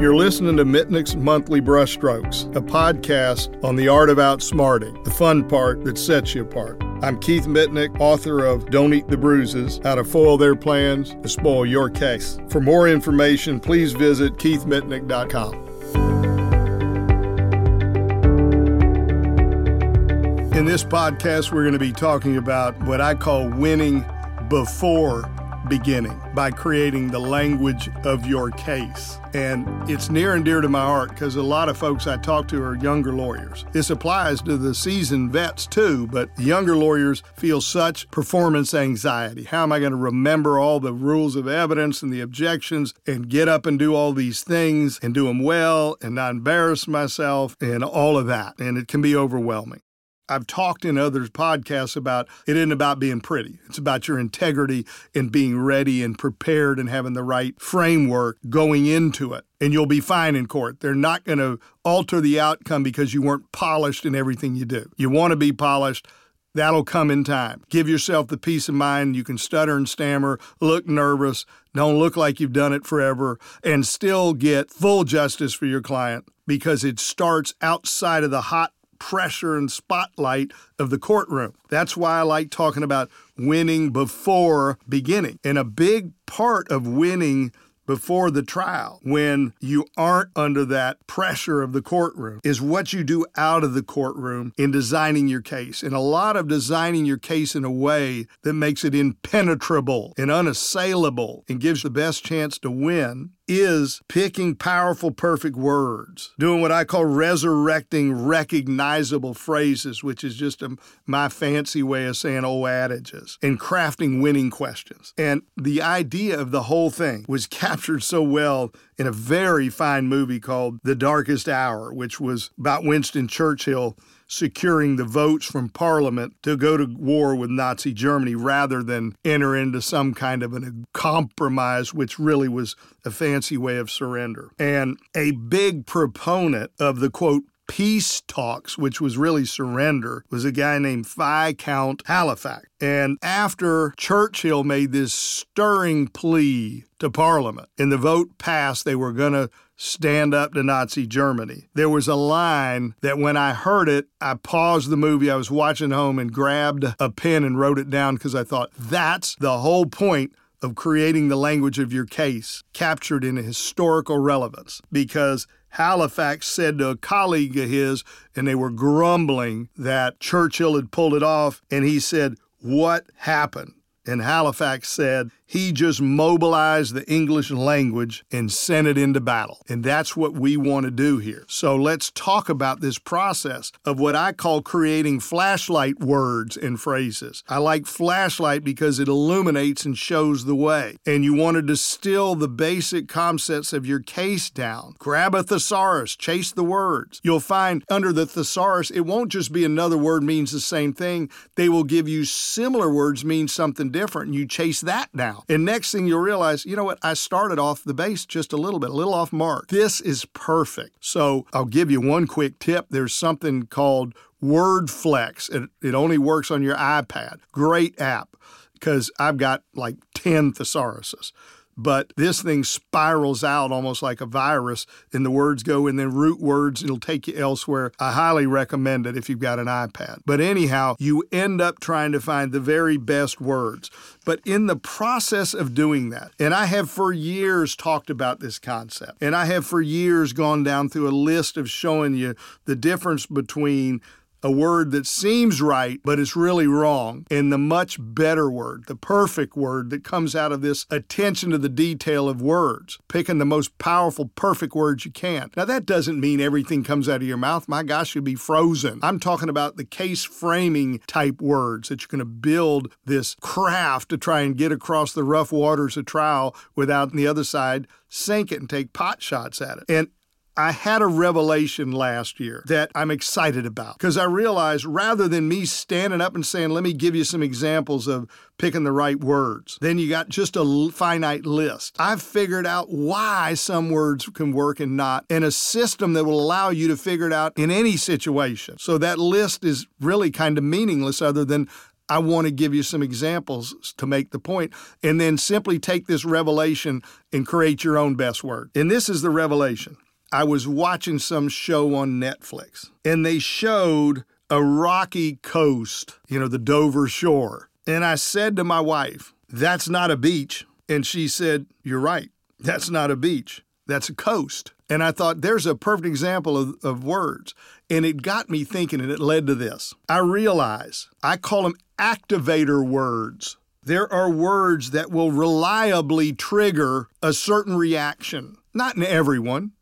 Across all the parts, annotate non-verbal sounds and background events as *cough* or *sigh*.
You're listening to Mitnick's Monthly Brushstrokes, a podcast on the art of outsmarting, the fun part that sets you apart. I'm Keith Mitnick, author of Don't Eat the Bruises How to Foil Their Plans to Spoil Your Case. For more information, please visit keithmitnick.com. In this podcast, we're going to be talking about what I call winning before beginning by creating the language of your case. And it's near and dear to my heart because a lot of folks I talk to are younger lawyers. This applies to the seasoned vets too, but younger lawyers feel such performance anxiety. How am I going to remember all the rules of evidence and the objections and get up and do all these things and do them well and not embarrass myself and all of that? And it can be overwhelming. I've talked in other podcasts about it isn't about being pretty. It's about your integrity and being ready and prepared and having the right framework going into it. And you'll be fine in court. They're not going to alter the outcome because you weren't polished in everything you do. You want to be polished. That'll come in time. Give yourself the peace of mind. You can stutter and stammer, look nervous, don't look like you've done it forever, and still get full justice for your client because it starts outside of the hot pressure and spotlight of the courtroom. That's why I like talking about winning before beginning. And a big part of winning before the trial when you aren't under that pressure of the courtroom is what you do out of the courtroom in designing your case. And a lot of designing your case in a way that makes it impenetrable and unassailable and gives the best chance to win is picking powerful, perfect words, doing what I call resurrecting recognizable phrases, which is just a, my fancy way of saying old adages, and crafting winning questions. And the idea of the whole thing was *laughs* captured so well in a very fine movie called The Darkest Hour, which was about Winston Churchill securing the votes from Parliament to go to war with Nazi Germany rather than enter into some kind of a compromise, which really was a fancy way of surrender. And a big proponent of the quote, peace talks, which was really surrender, was a guy named Viscount Halifax. And after Churchill made this stirring plea to Parliament and the vote passed, they were going to stand up to Nazi Germany. There was a line that when I heard it, I paused the movie I was watching home and grabbed a pen and wrote it down because I thought that's the whole point of creating the language of your case captured in a historical relevance because Halifax said to a colleague of his, and they were grumbling that Churchill had pulled it off, and he said, What happened? And Halifax said, he just mobilized the English language and sent it into battle. And that's what we want to do here. So let's talk about this process of what I call creating flashlight words and phrases. I like flashlight because it illuminates and shows the way. And you want to distill the basic concepts of your case down. Grab a thesaurus, chase the words. You'll find under the thesaurus, it won't just be another word means the same thing. They will give you similar words mean something different. And you chase that down now. And next thing you'll realize, you know what? I started off the base just a little bit, a little off mark. This is perfect. So I'll give you one quick tip. There's something called WordFlex. It, it only works on your iPad. Great app because I've got like 10 thesauruses but this thing spirals out almost like a virus, and the words go and then root words, it'll take you elsewhere. I highly recommend it if you've got an iPad. But anyhow, you end up trying to find the very best words. But in the process of doing that, and I have for years talked about this concept, and I have for years gone down through a list of showing you the difference between a word that seems right, but it's really wrong, and the much better word, the perfect word that comes out of this attention to the detail of words, picking the most powerful, perfect words you can. Now, that doesn't mean everything comes out of your mouth. My gosh, you'd be frozen. I'm talking about the case framing type words that you're going to build this craft to try and get across the rough waters of trial without the other side sink it and take pot shots at it. And I had a revelation last year that I'm excited about because I realized rather than me standing up and saying, let me give you some examples of picking the right words, then you got just a finite list. I've figured out why some words can work and not, and a system that will allow you to figure it out in any situation. So that list is really kind of meaningless other than I want to give you some examples to make the point, and then simply take this revelation and create your own best word. And this is the revelation. I was watching some show on Netflix, and they showed a rocky coast, you know, the Dover shore. And I said to my wife, That's not a beach. And she said, You're right. That's not a beach. That's a coast. And I thought, there's a perfect example of, of words. And it got me thinking, and it led to this. I realize I call them activator words. There are words that will reliably trigger a certain reaction. Not in everyone,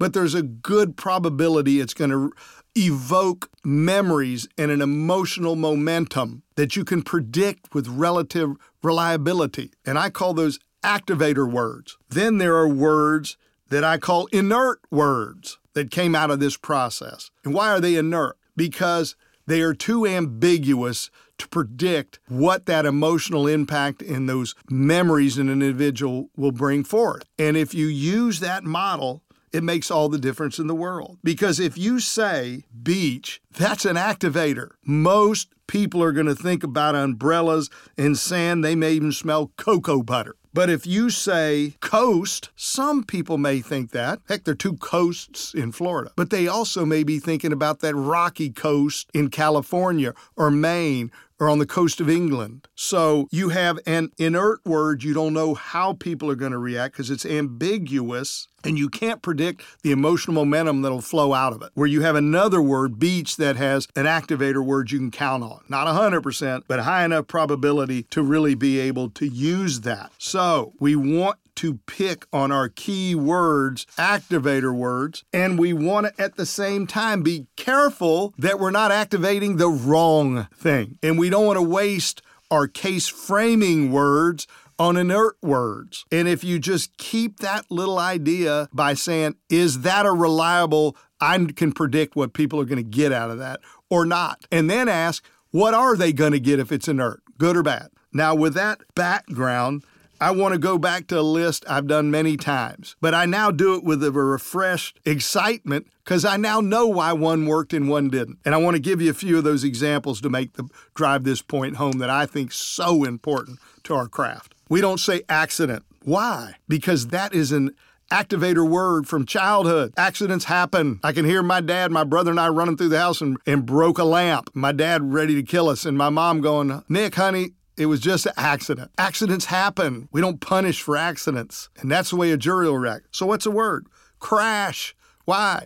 but there's a good probability it's going to evoke memories and an emotional momentum that you can predict with relative reliability. And I call those activator words. Then there are words that I call inert words that came out of this process. And why are they inert? Because they are too ambiguous to predict what that emotional impact in those memories in an individual will bring forth. And if you use that model, it makes all the difference in the world. Because if you say beach, that's an activator. Most people are going to think about umbrellas and sand. They may even smell cocoa butter. But if you say coast, some people may think that. Heck, there are two coasts in Florida. But they also may be thinking about that rocky coast in California or Maine or on the coast of England. So you have an inert word, you don't know how people are going to react because it's ambiguous and you can't predict the emotional momentum that'll flow out of it. Where you have another word, beach, that has an activator word you can count on. Not 100%, but high enough probability to really be able to use that. So we want to pick on our key words, activator words, and we want to at the same time be careful that we're not activating the wrong thing. And we don't want to waste our case framing words on inert words. And if you just keep that little idea by saying, is that a reliable, I can predict what people are going to get out of that or not? And then ask, what are they going to get if it's inert, good or bad? Now, with that background, I want to go back to a list I've done many times, but I now do it with a refreshed excitement because I now know why one worked and one didn't. And I want to give you a few of those examples to make the drive this point home that I think so important to our craft. We don't say accident. Why? Because that is an activator word from childhood. Accidents happen. I can hear my dad, my brother, and I running through the house and, and broke a lamp. My dad ready to kill us, and my mom going, Nick, honey, it was just an accident. Accidents happen. We don't punish for accidents. And that's the way a jury will react. So, what's a word? Crash. Why?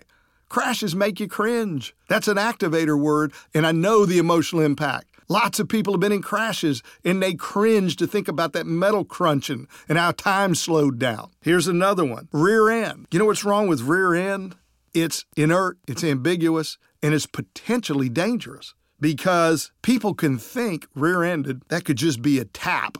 Crashes make you cringe. That's an activator word, and I know the emotional impact. Lots of people have been in crashes and they cringe to think about that metal crunching and how time slowed down. Here's another one rear end. You know what's wrong with rear end? It's inert, it's ambiguous, and it's potentially dangerous because people can think rear ended, that could just be a tap.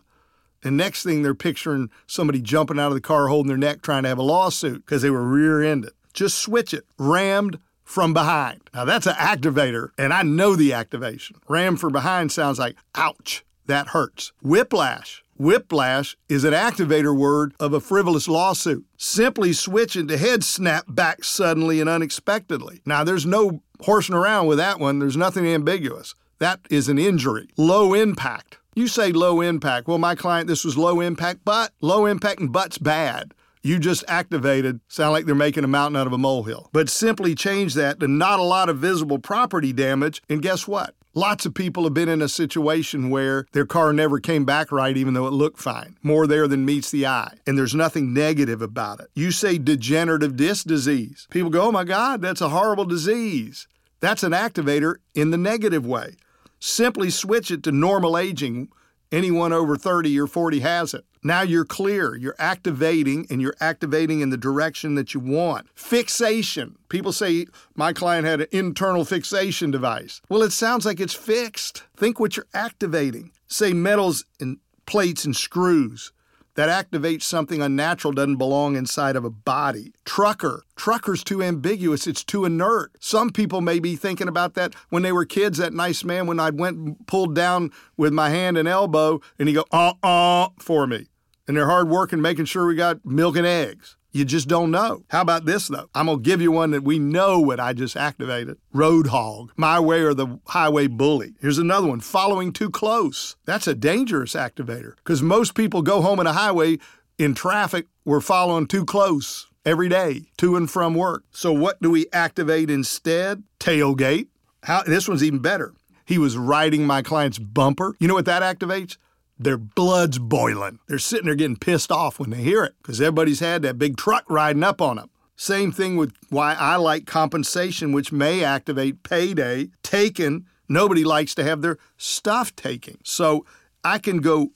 And next thing they're picturing somebody jumping out of the car holding their neck trying to have a lawsuit because they were rear ended. Just switch it. Rammed from behind. Now that's an activator, and I know the activation. Ram from behind sounds like ouch, that hurts. Whiplash. Whiplash is an activator word of a frivolous lawsuit. Simply switching to head snap back suddenly and unexpectedly. Now, there's no horsing around with that one. There's nothing ambiguous. That is an injury. Low impact. You say low impact. Well, my client, this was low impact, but low impact and but's bad. You just activated, sound like they're making a mountain out of a molehill. But simply change that to not a lot of visible property damage, and guess what? Lots of people have been in a situation where their car never came back right, even though it looked fine. More there than meets the eye. And there's nothing negative about it. You say degenerative disc disease. People go, oh my God, that's a horrible disease. That's an activator in the negative way. Simply switch it to normal aging. Anyone over 30 or 40 has it. Now you're clear. You're activating and you're activating in the direction that you want. Fixation. People say, my client had an internal fixation device. Well, it sounds like it's fixed. Think what you're activating. Say metals and plates and screws that activates something unnatural doesn't belong inside of a body. Trucker. Trucker's too ambiguous. It's too inert. Some people may be thinking about that when they were kids. That nice man, when I went pulled down with my hand and elbow, and he go, uh uh, for me. And they're hard working, making sure we got milk and eggs. You just don't know. How about this, though? I'm going to give you one that we know what I just activated Road Hog, My Way or the Highway Bully. Here's another one Following Too Close. That's a dangerous activator because most people go home in a highway in traffic, we're following too close every day to and from work. So, what do we activate instead? Tailgate. How, this one's even better. He was riding my client's bumper. You know what that activates? Their blood's boiling. They're sitting there getting pissed off when they hear it because everybody's had that big truck riding up on them. Same thing with why I like compensation, which may activate payday. Taken, nobody likes to have their stuff taken. So I can go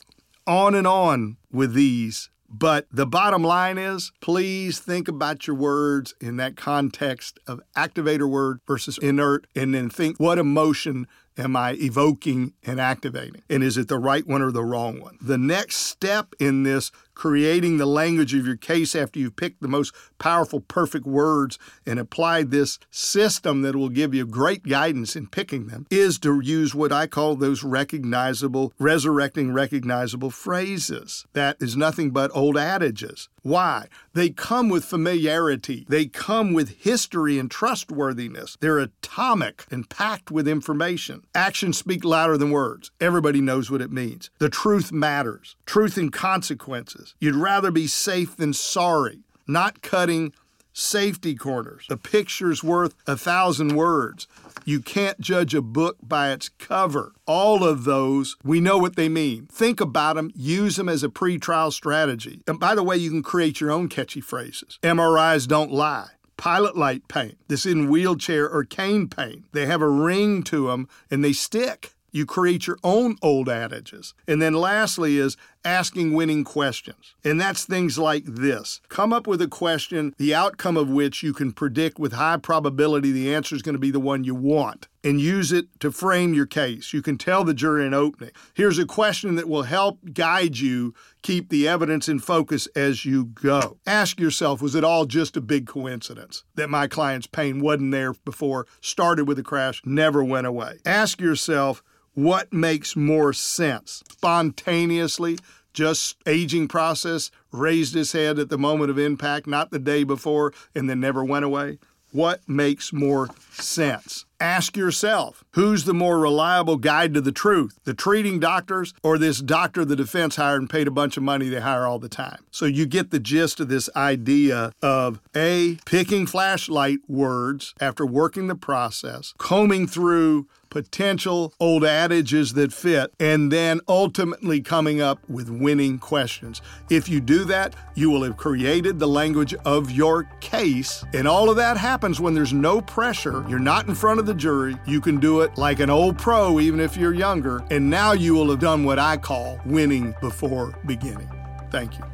on and on with these, but the bottom line is please think about your words in that context of activator word versus inert, and then think what emotion am I evoking and activating? And is it the right one or the wrong one? The next step in this creating the language of your case after you've picked the most powerful, perfect words and applied this system that will give you great guidance in picking them is to use what I call those recognizable, resurrecting recognizable phrases. That is nothing but old adages. Why? They come with familiarity. They come with history and trustworthiness. They're atomic and packed with information. Actions speak louder than words. Everybody knows what it means. The truth matters. Truth and consequences. You'd rather be safe than sorry, not cutting safety corners. A picture's worth a thousand words. You can't judge a book by its cover. All of those, we know what they mean. Think about them, use them as a pre-trial strategy. And by the way, you can create your own catchy phrases. MRIs don't lie. Pilot light pain. This is in wheelchair or cane pain. They have a ring to them and they stick. You create your own old adages. And then lastly is asking winning questions. And that's things like this come up with a question, the outcome of which you can predict with high probability the answer is going to be the one you want, and use it to frame your case. You can tell the jury in opening. Here's a question that will help guide you keep the evidence in focus as you go. Ask yourself was it all just a big coincidence that my client's pain wasn't there before, started with a crash, never went away? Ask yourself, what makes more sense? Spontaneously, just aging process, raised his head at the moment of impact, not the day before, and then never went away? What makes more sense? Ask yourself who's the more reliable guide to the truth, the treating doctors or this doctor the defense hired and paid a bunch of money they hire all the time? So you get the gist of this idea of A, picking flashlight words after working the process, combing through potential old adages that fit, and then ultimately coming up with winning questions. If you do that, you will have created the language of your case. And all of that happens when there's no pressure. You're not in front of the jury. You can do it like an old pro, even if you're younger. And now you will have done what I call winning before beginning. Thank you.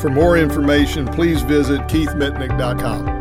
For more information, please visit keithmitnick.com.